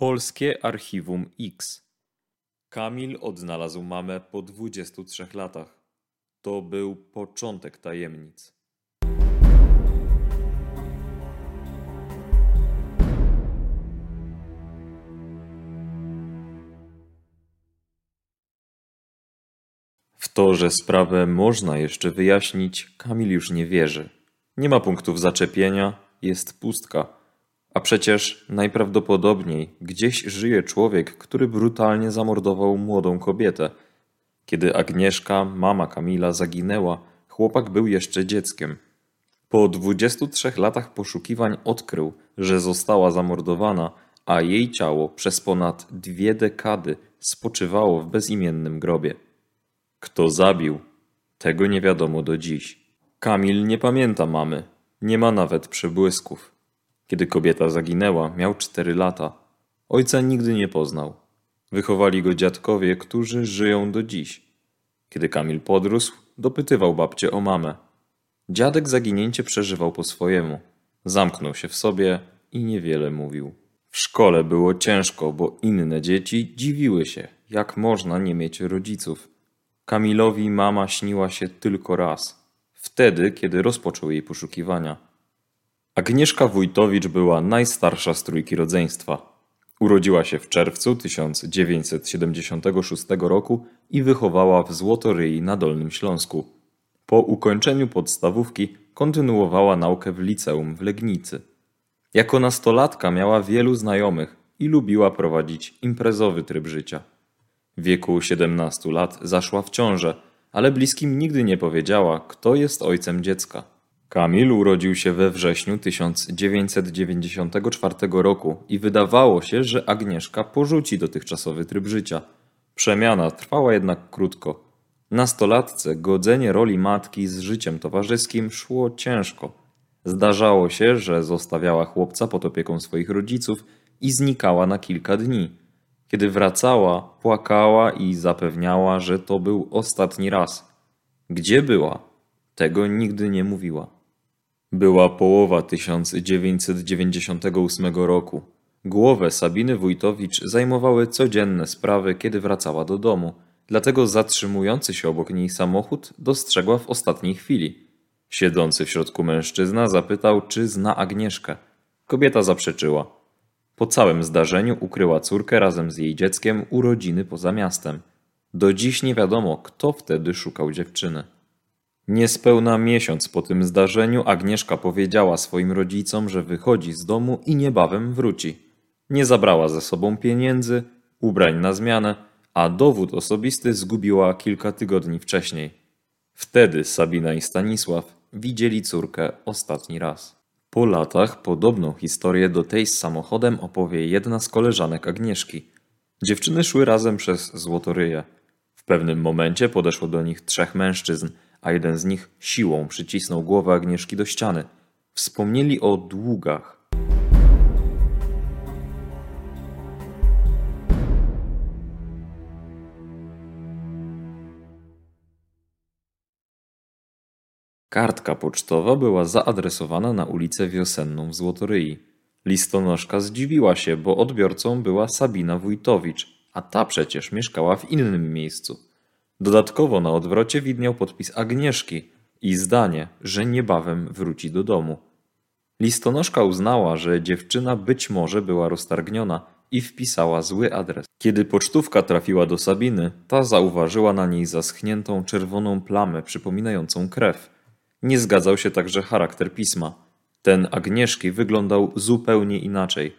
Polskie Archiwum X. Kamil odnalazł mamę po 23 latach. To był początek tajemnic. W to, że sprawę można jeszcze wyjaśnić, Kamil już nie wierzy. Nie ma punktów zaczepienia, jest pustka. A przecież najprawdopodobniej gdzieś żyje człowiek, który brutalnie zamordował młodą kobietę. Kiedy Agnieszka, mama Kamila, zaginęła, chłopak był jeszcze dzieckiem. Po 23 latach poszukiwań odkrył, że została zamordowana, a jej ciało przez ponad dwie dekady spoczywało w bezimiennym grobie. Kto zabił? Tego nie wiadomo do dziś. Kamil nie pamięta mamy, nie ma nawet przebłysków. Kiedy kobieta zaginęła, miał cztery lata. Ojca nigdy nie poznał. Wychowali go dziadkowie, którzy żyją do dziś. Kiedy Kamil podrósł, dopytywał babcię o mamę. Dziadek zaginięcie przeżywał po swojemu. Zamknął się w sobie i niewiele mówił. W szkole było ciężko, bo inne dzieci dziwiły się, jak można nie mieć rodziców. Kamilowi mama śniła się tylko raz. Wtedy, kiedy rozpoczął jej poszukiwania. Agnieszka Wójtowicz była najstarsza z trójki rodzeństwa. Urodziła się w czerwcu 1976 roku i wychowała w Złotoryi na Dolnym Śląsku. Po ukończeniu podstawówki kontynuowała naukę w liceum w Legnicy. Jako nastolatka miała wielu znajomych i lubiła prowadzić imprezowy tryb życia. W wieku 17 lat zaszła w ciążę, ale bliskim nigdy nie powiedziała, kto jest ojcem dziecka. Kamil urodził się we wrześniu 1994 roku i wydawało się, że Agnieszka porzuci dotychczasowy tryb życia. Przemiana trwała jednak krótko. Nastolatce godzenie roli matki z życiem towarzyskim szło ciężko. Zdarzało się, że zostawiała chłopca pod opieką swoich rodziców i znikała na kilka dni. Kiedy wracała, płakała i zapewniała, że to był ostatni raz. Gdzie była? Tego nigdy nie mówiła. Była połowa 1998 roku. Głowę Sabiny Wójtowicz zajmowały codzienne sprawy, kiedy wracała do domu. Dlatego zatrzymujący się obok niej samochód dostrzegła w ostatniej chwili. Siedzący w środku mężczyzna zapytał, czy zna Agnieszkę. Kobieta zaprzeczyła. Po całym zdarzeniu ukryła córkę razem z jej dzieckiem u rodziny poza miastem. Do dziś nie wiadomo, kto wtedy szukał dziewczyny. Niespełna miesiąc po tym zdarzeniu Agnieszka powiedziała swoim rodzicom, że wychodzi z domu i niebawem wróci. Nie zabrała ze sobą pieniędzy, ubrań na zmianę, a dowód osobisty zgubiła kilka tygodni wcześniej. Wtedy Sabina i Stanisław widzieli córkę ostatni raz. Po latach podobną historię do tej z samochodem opowie jedna z koleżanek Agnieszki. Dziewczyny szły razem przez Złotoryję. W pewnym momencie podeszło do nich trzech mężczyzn, a jeden z nich siłą przycisnął głowę Agnieszki do ściany. Wspomnieli o długach. Kartka pocztowa była zaadresowana na ulicę Wiosenną w Złotoryi. Listonoszka zdziwiła się, bo odbiorcą była Sabina Wójtowicz, a ta przecież mieszkała w innym miejscu. Dodatkowo na odwrocie widniał podpis Agnieszki i zdanie, że niebawem wróci do domu. Listonoszka uznała, że dziewczyna być może była roztargniona i wpisała zły adres. Kiedy pocztówka trafiła do Sabiny, ta zauważyła na niej zaschniętą czerwoną plamę przypominającą krew. Nie zgadzał się także charakter pisma. Ten Agnieszki wyglądał zupełnie inaczej.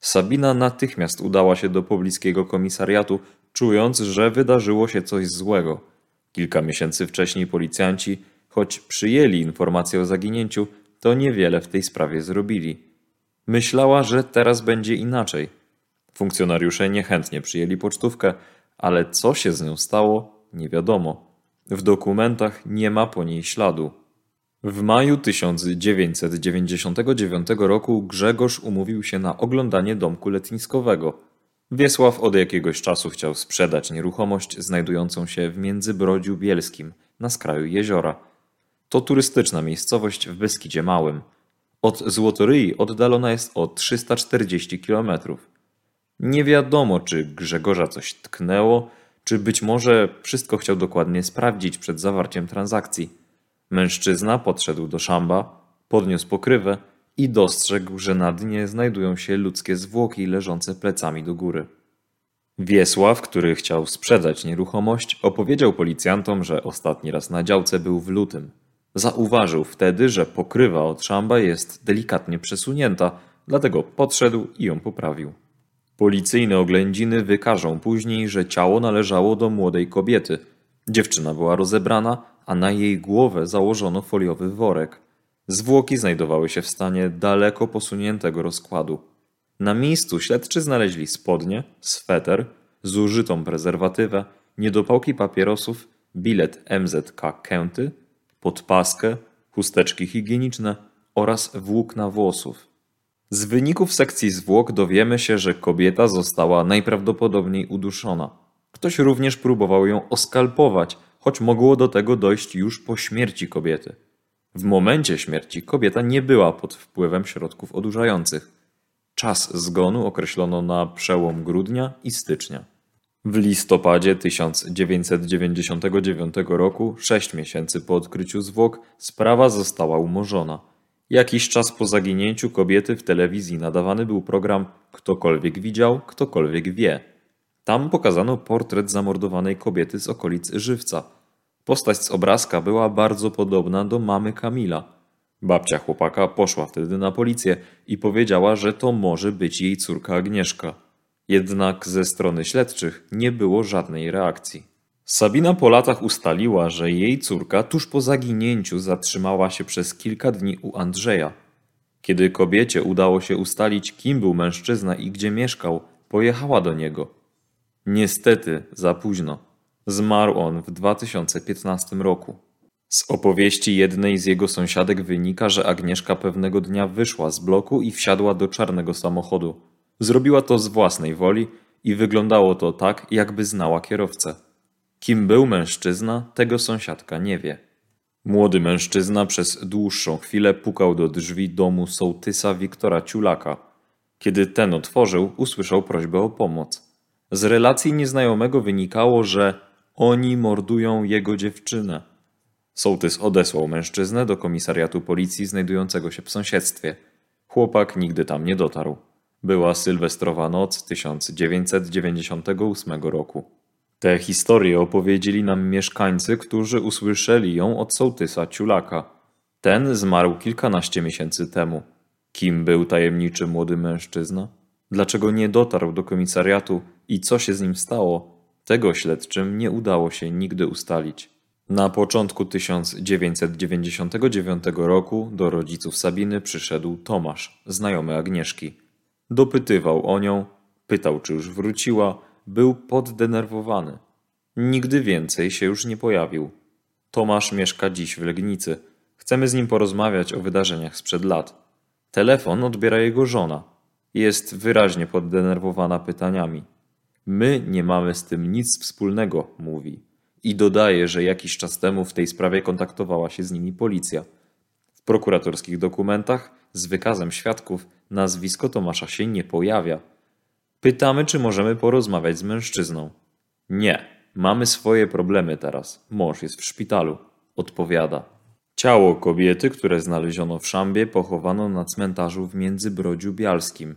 Sabina natychmiast udała się do pobliskiego komisariatu, czując, że wydarzyło się coś złego. Kilka miesięcy wcześniej policjanci, choć przyjęli informację o zaginięciu, to niewiele w tej sprawie zrobili. Myślała, że teraz będzie inaczej. Funkcjonariusze niechętnie przyjęli pocztówkę, ale co się z nią stało, nie wiadomo. W dokumentach nie ma po niej śladu. W maju 1999 roku Grzegorz umówił się na oglądanie domku letniskowego. Wiesław od jakiegoś czasu chciał sprzedać nieruchomość znajdującą się w Międzybrodziu Bielskim, na skraju jeziora. To turystyczna miejscowość w Beskidzie Małym. Od Złotoryi oddalona jest o 340 km. Nie wiadomo, czy Grzegorza coś tknęło, czy być może wszystko chciał dokładnie sprawdzić przed zawarciem transakcji. Mężczyzna podszedł do szamba, podniósł pokrywę i dostrzegł, że na dnie znajdują się ludzkie zwłoki leżące plecami do góry. Wiesław, który chciał sprzedać nieruchomość, opowiedział policjantom, że ostatni raz na działce był w lutym. Zauważył wtedy, że pokrywa od szamba jest delikatnie przesunięta, dlatego podszedł i ją poprawił. Policyjne oględziny wykażą później, że ciało należało do młodej kobiety. Dziewczyna była rozebrana, a na jej głowę założono foliowy worek. Zwłoki znajdowały się w stanie daleko posuniętego rozkładu. Na miejscu śledczy znaleźli spodnie, sweter, zużytą prezerwatywę, niedopałki papierosów, bilet MZK Kęty, podpaskę, chusteczki higieniczne oraz włókna włosów. Z wyników sekcji zwłok dowiemy się, że kobieta została najprawdopodobniej uduszona. Ktoś również próbował ją oskalpować, choć mogło do tego dojść już po śmierci kobiety. W momencie śmierci kobieta nie była pod wpływem środków odurzających. Czas zgonu określono na przełom grudnia i stycznia. W listopadzie 1999 roku, sześć miesięcy po odkryciu zwłok, sprawa została umorzona. Jakiś czas po zaginięciu kobiety w telewizji nadawany był program Ktokolwiek widział, ktokolwiek wie. Tam pokazano portret zamordowanej kobiety z okolic Żywca. Postać z obrazka była bardzo podobna do mamy Kamila. Babcia chłopaka poszła wtedy na policję i powiedziała, że to może być jej córka Agnieszka. Jednak ze strony śledczych nie było żadnej reakcji. Sabina po latach ustaliła, że jej córka tuż po zaginięciu zatrzymała się przez kilka dni u Andrzeja. Kiedy kobiecie udało się ustalić, kim był mężczyzna i gdzie mieszkał, pojechała do niego. Niestety za późno. Zmarł on w 2015 roku. Z opowieści jednej z jego sąsiadek wynika, że Agnieszka pewnego dnia wyszła z bloku i wsiadła do czarnego samochodu. Zrobiła to z własnej woli i wyglądało to tak, jakby znała kierowcę. Kim był mężczyzna, tego sąsiadka nie wie. Młody mężczyzna przez dłuższą chwilę pukał do drzwi domu sołtysa Wiktora Ciulaka. Kiedy ten otworzył, usłyszał prośbę o pomoc. Z relacji nieznajomego wynikało, że oni mordują jego dziewczynę. Sołtys odesłał mężczyznę do komisariatu policji znajdującego się w sąsiedztwie. Chłopak nigdy tam nie dotarł. Była sylwestrowa noc 1998 roku. Te historie opowiedzieli nam mieszkańcy, którzy usłyszeli ją od sołtysa Ciulaka. Ten zmarł kilkanaście miesięcy temu. Kim był tajemniczy młody mężczyzna? Dlaczego nie dotarł do komisariatu i co się z nim stało? Tego śledczym nie udało się nigdy ustalić. Na początku 1999 roku do rodziców Sabiny przyszedł Tomasz, znajomy Agnieszki. Dopytywał o nią, pytał, czy już wróciła, był poddenerwowany. Nigdy więcej się już nie pojawił. Tomasz mieszka dziś w Legnicy. Chcemy z nim porozmawiać o wydarzeniach sprzed lat. Telefon odbiera jego żona. Jest wyraźnie poddenerwowana pytaniami. My nie mamy z tym nic wspólnego, mówi. I dodaje, że jakiś czas temu w tej sprawie kontaktowała się z nimi policja. W prokuratorskich dokumentach z wykazem świadków nazwisko Tomasza się nie pojawia. Pytamy, czy możemy porozmawiać z mężczyzną. Nie, mamy swoje problemy teraz. Mąż jest w szpitalu. Odpowiada. Ciało kobiety, które znaleziono w szambie, pochowano na cmentarzu w Międzybrodziu Bialskim.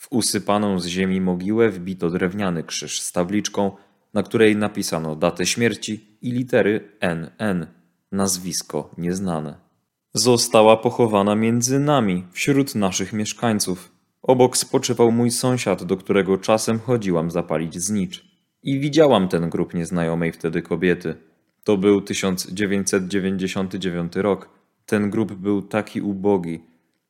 W usypaną z ziemi mogiłę wbito drewniany krzyż z tabliczką, na której napisano datę śmierci i litery NN, nazwisko nieznane. Została pochowana między nami, wśród naszych mieszkańców. Obok spoczywał mój sąsiad, do którego czasem chodziłam zapalić znicz. I widziałam ten grób nieznajomej wtedy kobiety. To był 1999 rok. Ten grób był taki ubogi.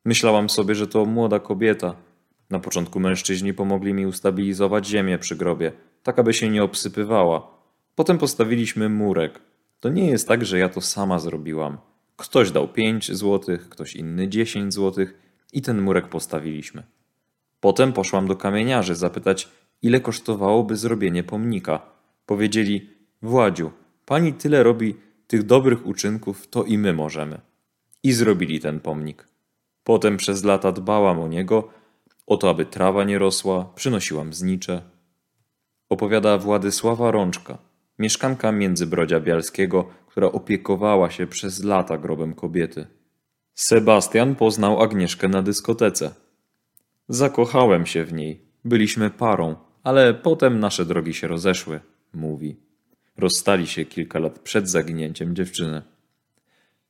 Myślałam sobie, że to młoda kobieta. Na początku mężczyźni pomogli mi ustabilizować ziemię przy grobie, tak aby się nie obsypywała. Potem postawiliśmy murek. To nie jest tak, że ja to sama zrobiłam. Ktoś dał 5 złotych, ktoś inny 10 złotych i ten murek postawiliśmy. Potem poszłam do kamieniarzy zapytać, ile kosztowałoby zrobienie pomnika. Powiedzieli, Władziu, pani tyle robi tych dobrych uczynków, to i my możemy. I zrobili ten pomnik. Potem przez lata dbałam o niego O to, aby trawa nie rosła, przynosiłam znicze. Opowiada Władysława Rączka, mieszkanka Międzybrodzia Bialskiego, która opiekowała się przez lata grobem kobiety. Sebastian poznał Agnieszkę na dyskotece. Zakochałem się w niej. Byliśmy parą, ale potem nasze drogi się rozeszły, mówi. Rozstali się kilka lat przed zaginięciem dziewczyny.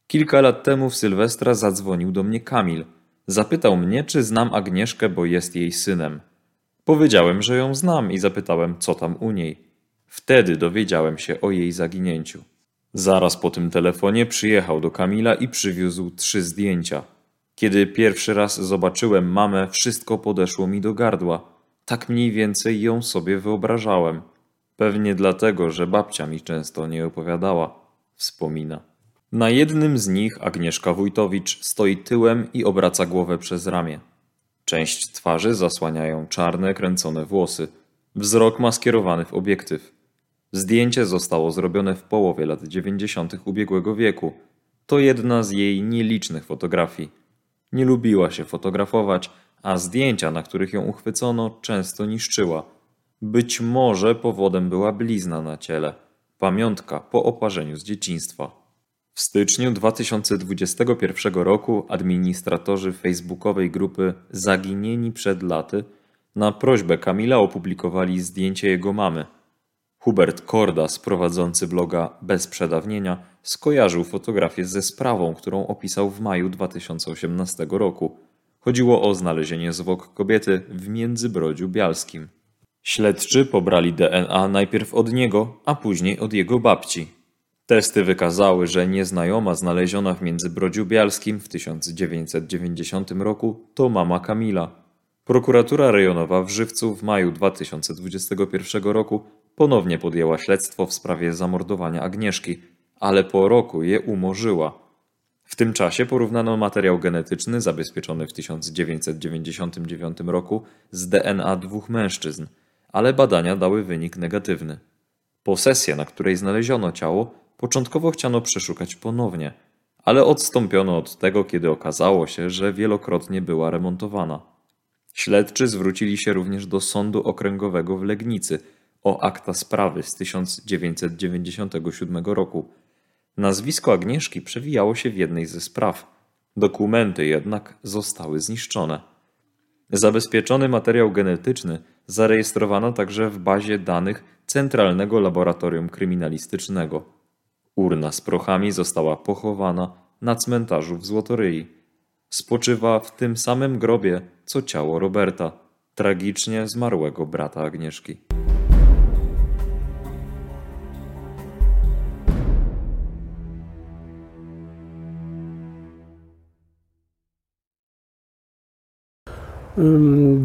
Kilka lat temu w Sylwestra zadzwonił do mnie Kamil. Zapytał mnie, czy znam Agnieszkę, bo jest jej synem. Powiedziałem, że ją znam i zapytałem, co tam u niej. Wtedy dowiedziałem się o jej zaginięciu. Zaraz po tym telefonie przyjechał do Kamila i przywiózł trzy zdjęcia. Kiedy pierwszy raz zobaczyłem mamę, wszystko podeszło mi do gardła. Tak mniej więcej ją sobie wyobrażałem. Pewnie dlatego, że babcia mi często nie opowiadała, wspomina. Na jednym z nich Agnieszka Wójtowicz stoi tyłem i obraca głowę przez ramię. Część twarzy zasłaniają czarne, kręcone włosy. Wzrok ma skierowany w obiektyw. Zdjęcie zostało zrobione w połowie lat 90. ubiegłego wieku. To jedna z jej nielicznych fotografii. Nie lubiła się fotografować, a zdjęcia, na których ją uchwycono, często niszczyła. Być może powodem była blizna na ciele, pamiątka po oparzeniu z dzieciństwa. W styczniu 2021 roku administratorzy facebookowej grupy Zaginieni przed laty na prośbę Kamila opublikowali zdjęcie jego mamy. Hubert Kordas, prowadzący bloga Bez Przedawnienia, skojarzył fotografię ze sprawą, którą opisał w maju 2018 roku. Chodziło o znalezienie zwłok kobiety w Międzybrodziu Bialskim. Śledczy pobrali DNA najpierw od niego, a później od jego babci. Testy wykazały, że nieznajoma znaleziona w Międzybrodziu Bialskim w 1990 roku to mama Kamila. Prokuratura rejonowa w Żywcu w maju 2021 roku ponownie podjęła śledztwo w sprawie zamordowania Agnieszki, ale po roku je umorzyła. W tym czasie porównano materiał genetyczny zabezpieczony w 1999 roku z DNA dwóch mężczyzn, ale badania dały wynik negatywny. Posesję, na której znaleziono ciało, początkowo chciano przeszukać ponownie, ale odstąpiono od tego, kiedy okazało się, że wielokrotnie była remontowana. Śledczy zwrócili się również do Sądu Okręgowego w Legnicy o akta sprawy z 1997 roku. Nazwisko Agnieszki przewijało się w jednej ze spraw. Dokumenty jednak zostały zniszczone. Zabezpieczony materiał genetyczny zarejestrowano także w bazie danych Centralnego Laboratorium Kryminalistycznego. Urna z prochami została pochowana na cmentarzu w Złotoryi. Spoczywa w tym samym grobie, co ciało Roberta, tragicznie zmarłego brata Agnieszki.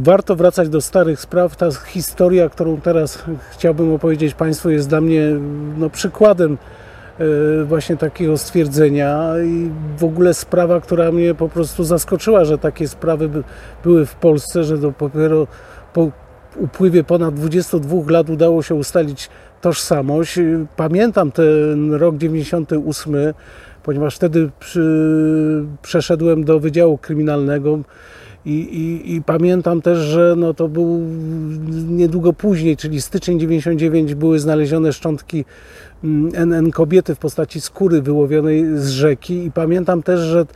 Warto wracać do starych spraw. Ta historia, którą teraz chciałbym opowiedzieć Państwu, jest dla mnie no, przykładem właśnie takiego stwierdzenia i w ogóle sprawa, która mnie po prostu zaskoczyła, że takie sprawy były w Polsce, że dopiero po upływie ponad 22 lat udało się ustalić tożsamość. Pamiętam ten rok 98, ponieważ wtedy przy, przeszedłem do Wydziału Kryminalnego i, i, I, pamiętam też, że no to był niedługo później, czyli styczeń 99, były znalezione szczątki NN mm, kobiety w postaci skóry wyłowionej z rzeki. I pamiętam też, że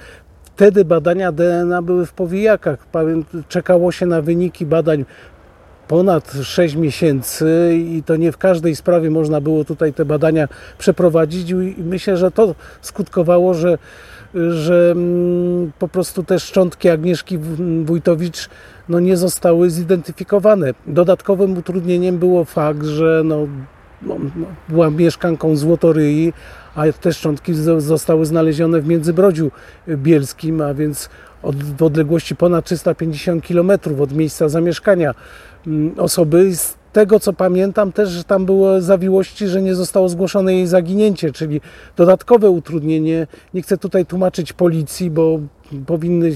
wtedy badania DNA były w powijakach. Czekało się na wyniki badań ponad 6 miesięcy i to nie w każdej sprawie można było tutaj te badania przeprowadzić. I myślę, że to skutkowało, że że mm, po prostu te szczątki Agnieszki Wójtowicz no, nie zostały zidentyfikowane. Dodatkowym utrudnieniem było fakt, że no była mieszkanką Złotoryi, a te szczątki zostały znalezione w Międzybrodziu Bielskim, a więc od, w odległości ponad 350 km od miejsca zamieszkania mm, osoby tego co pamiętam też, tam było zawiłości, że nie zostało zgłoszone jej zaginięcie, czyli dodatkowe utrudnienie. Nie chcę tutaj tłumaczyć policji, bo powinny,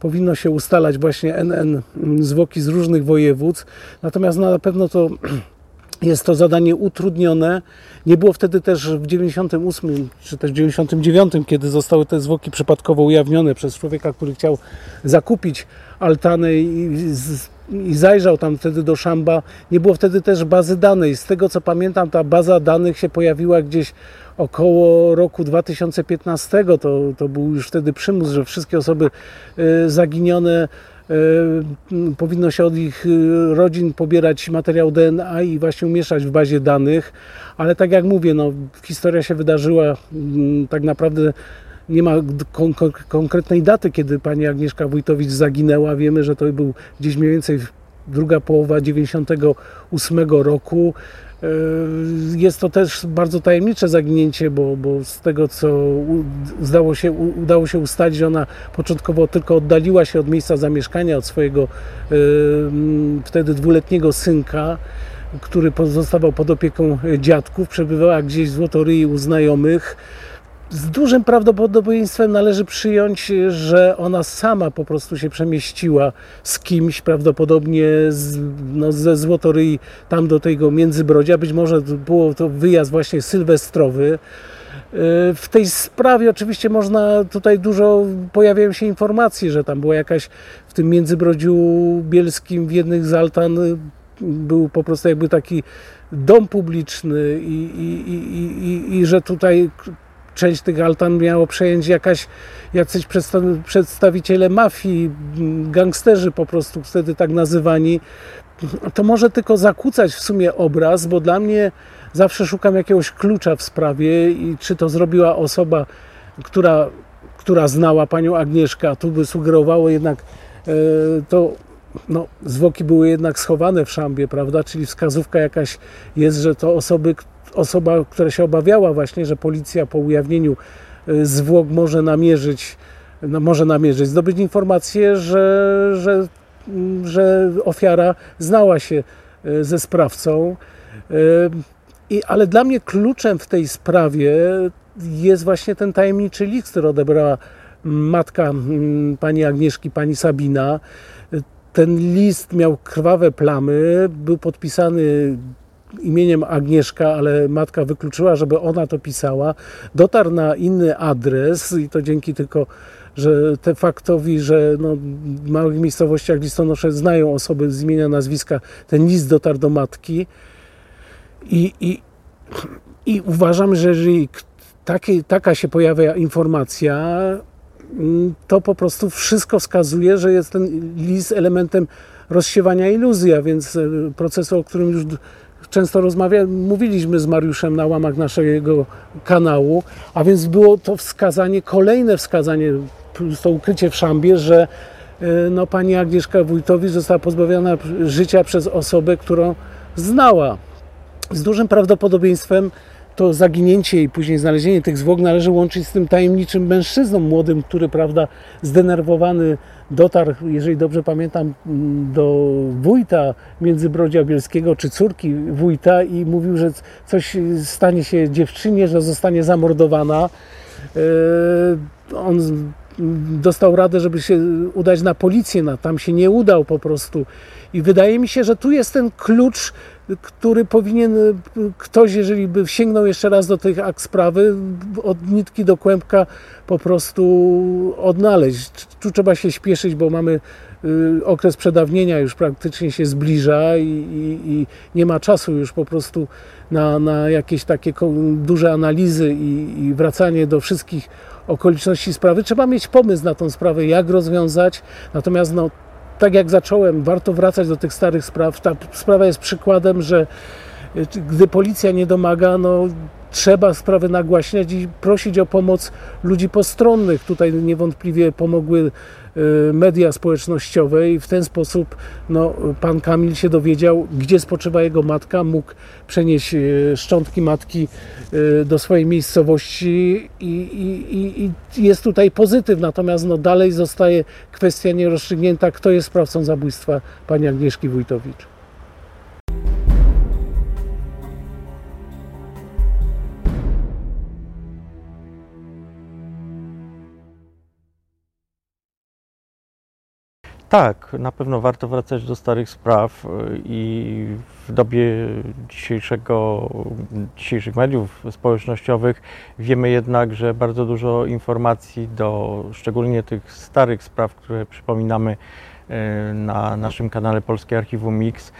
powinno się ustalać właśnie NN zwłoki z różnych województw. Natomiast na pewno to jest to zadanie utrudnione. Nie było wtedy też w 98 czy też w 99, kiedy zostały te zwłoki przypadkowo ujawnione przez człowieka, który chciał zakupić altanę i, i zajrzał tam wtedy do Szamba. Nie było wtedy też bazy danych. Z tego co pamiętam, ta baza danych się pojawiła gdzieś około roku 2015. To, to był już wtedy przymus, że wszystkie osoby y, zaginione powinno się od ich y, rodzin pobierać materiał DNA i właśnie umieszczać w bazie danych, ale tak jak mówię, no, historia się wydarzyła mm, tak naprawdę nie ma kon konkretnej daty, kiedy pani Agnieszka Wójtowicz zaginęła. Wiemy, że to był gdzieś mniej więcej druga połowa 98 roku. E, jest to też bardzo tajemnicze zaginięcie, bo, bo z tego co udało się, udało się ustalić, ona początkowo tylko oddaliła się od miejsca zamieszkania, od swojego e, wtedy dwuletniego synka, który pozostawał pod opieką dziadków, przebywała gdzieś w Złotoryi u znajomych z dużym prawdopodobieństwem należy przyjąć, że ona sama po prostu się przemieściła z kimś, prawdopodobnie z, no, ze Złotoryi tam do tego Międzybrodzia. Być może było to wyjazd właśnie sylwestrowy. E, w tej sprawie oczywiście można, tutaj dużo pojawiają się informacje, że tam była jakaś w tym Międzybrodziu Bielskim w jednych z altan był po prostu jakby taki dom publiczny i, i, i, i, że tutaj część tych altan miało przejąć jakaś, jacyś przedstawiciele mafii, gangsterzy po prostu wtedy tak nazywani, to może tylko zakłócać w sumie obraz, bo dla mnie zawsze szukam jakiegoś klucza w sprawie i czy to zrobiła osoba, która, która znała panią Agnieszkę, a tu by sugerowało jednak e, to no, zwłoki były jednak schowane w szambie, prawda? Czyli wskazówka jakaś jest, że to osoby, osoba, która się obawiała właśnie, że policja po ujawnieniu y, zwłok może namierzyć, no może namierzyć, zdobyć informację, że, że, mm, że ofiara znała się y, ze sprawcą. Y, I, ale dla mnie kluczem w tej sprawie jest właśnie ten tajemniczy list, który odebrała matka mm, pani Agnieszki, pani Sabina. Ten list miał krwawe plamy, był podpisany imieniem Agnieszka, ale matka wykluczyła, żeby ona to pisała. Dotarł na inny adres i to dzięki tylko że te faktowi, że no, w małych miejscowościach listonosze znają osoby z imienia, nazwiska, ten list dotarł do matki i, i, i uważam, że jeżeli takie, taka się pojawia informacja, to po prostu wszystko wskazuje, że jest ten list elementem rozsiewania iluzji, a więc e, procesu, o którym już często rozmawia, mówiliśmy z Mariuszem na łamach naszego kanału, a więc było to wskazanie, kolejne wskazanie, to ukrycie w szambie, że e, no, pani Agnieszka Wójtowicz została pozbawiona życia przez osobę, którą znała. Z dużym prawdopodobieństwem to zaginięcie i później znalezienie tych zwłok należy łączyć z tym tajemniczym mężczyzną młodym, który, prawda, zdenerwowany dotarł, jeżeli dobrze pamiętam, do wójta Międzybrodzia Bielskiego, czy córki wójta i mówił, że coś stanie się dziewczynie, że zostanie zamordowana. E, on dostał radę, żeby się udać na policję, tam się nie udał po prostu. I wydaje mi się, że tu jest ten klucz który powinien ktoś, jeżeli by sięgnął jeszcze raz do tych akt sprawy, od nitki do kłębka po prostu odnaleźć. Tu trzeba się śpieszyć, bo mamy y, okres przedawnienia już praktycznie się zbliża i, i, i nie ma czasu już po prostu na, na jakieś takie duże analizy i, i wracanie do wszystkich okoliczności sprawy. Trzeba mieć pomysł na tą sprawę, jak rozwiązać. Natomiast no, tak jak zacząłem, warto wracać do tych starych spraw. Ta sprawa jest przykładem, że y, gdy policja nie domaga, no trzeba sprawy nagłaśniać i prosić o pomoc ludzi postronnych. Tutaj niewątpliwie pomogły media społecznościowe i w ten sposób no, pan Kamil się dowiedział, gdzie spoczywa jego matka, mógł przenieść y, szczątki matki y, do swojej miejscowości i, i, i jest tutaj pozytyw, natomiast no, dalej zostaje kwestia nierozstrzygnięta, kto jest sprawcą zabójstwa pani Agnieszki Wójtowicz. Tak, na pewno warto wracać do starych spraw y, i w dobie dzisiejszego, dzisiejszych mediów społecznościowych wiemy jednak, że bardzo dużo informacji do szczególnie tych starych spraw, które przypominamy y, na naszym kanale Polskie Archiwum Mix,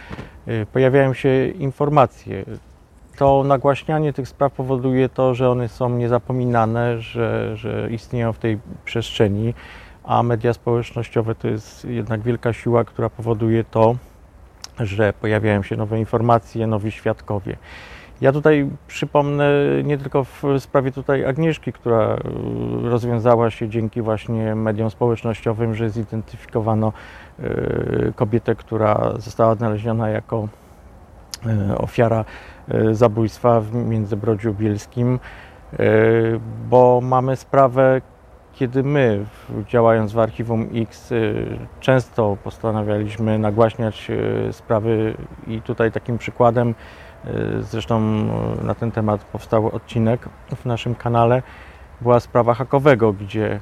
y, pojawiają się informacje. To nagłaśnianie tych spraw powoduje to, że one są niezapominane, że, że istnieją w tej przestrzeni a media społecznościowe to jest jednak wielka siła, która powoduje to, że pojawiają się nowe informacje, nowi świadkowie. Ja tutaj przypomnę nie tylko w sprawie tutaj Agnieszki, która y, rozwiązała się dzięki właśnie mediom społecznościowym, że zidentyfikowano y, kobietę, która została odnaleziona jako y, ofiara zabójstwa w Międzybrodziu Bielskim, bo mamy sprawę kiedy my, działając w Archiwum X, y, często postanawialiśmy nagłaśniać y, sprawy i tutaj takim przykładem, y, zresztą na ten temat powstał odcinek w naszym kanale, była sprawa hakowego, gdzie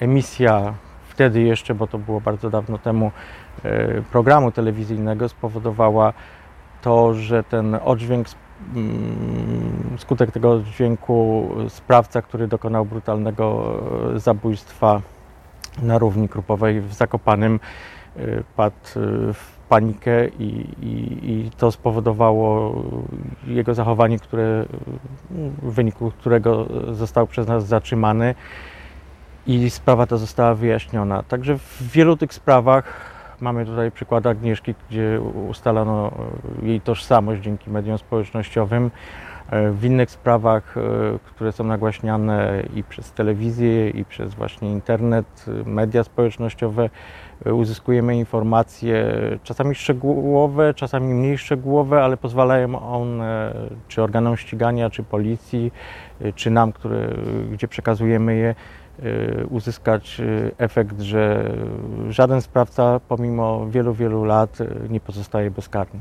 emisja wtedy jeszcze, bo to było bardzo dawno temu, programu telewizyjnego spowodowała to, że ten oddźwięk skutek tego dźwięku sprawca, który dokonał brutalnego e, zabójstwa na równi Krupowej w Zakopanym e, padł e, w panikę i, i, i, to spowodowało jego zachowanie, które, w wyniku którego został przez nas zatrzymany i sprawa ta została wyjaśniona. Także w wielu tych sprawach Mamy tutaj przykład Agnieszki, gdzie ustalono e, jej tożsamość dzięki mediom społecznościowym. E, w innych sprawach, e, które są nagłaśniane i przez telewizję, i przez właśnie internet, media społecznościowe, uzyskujemy informacje czasami szczegółowe, czasami mniej szczegółowe, ale pozwalają one czy organom ścigania, czy policji, czy nam, które, gdzie przekazujemy je, uzyskać y, efekt, że żaden sprawca pomimo wielu, wielu lat y, nie pozostaje bezkarny.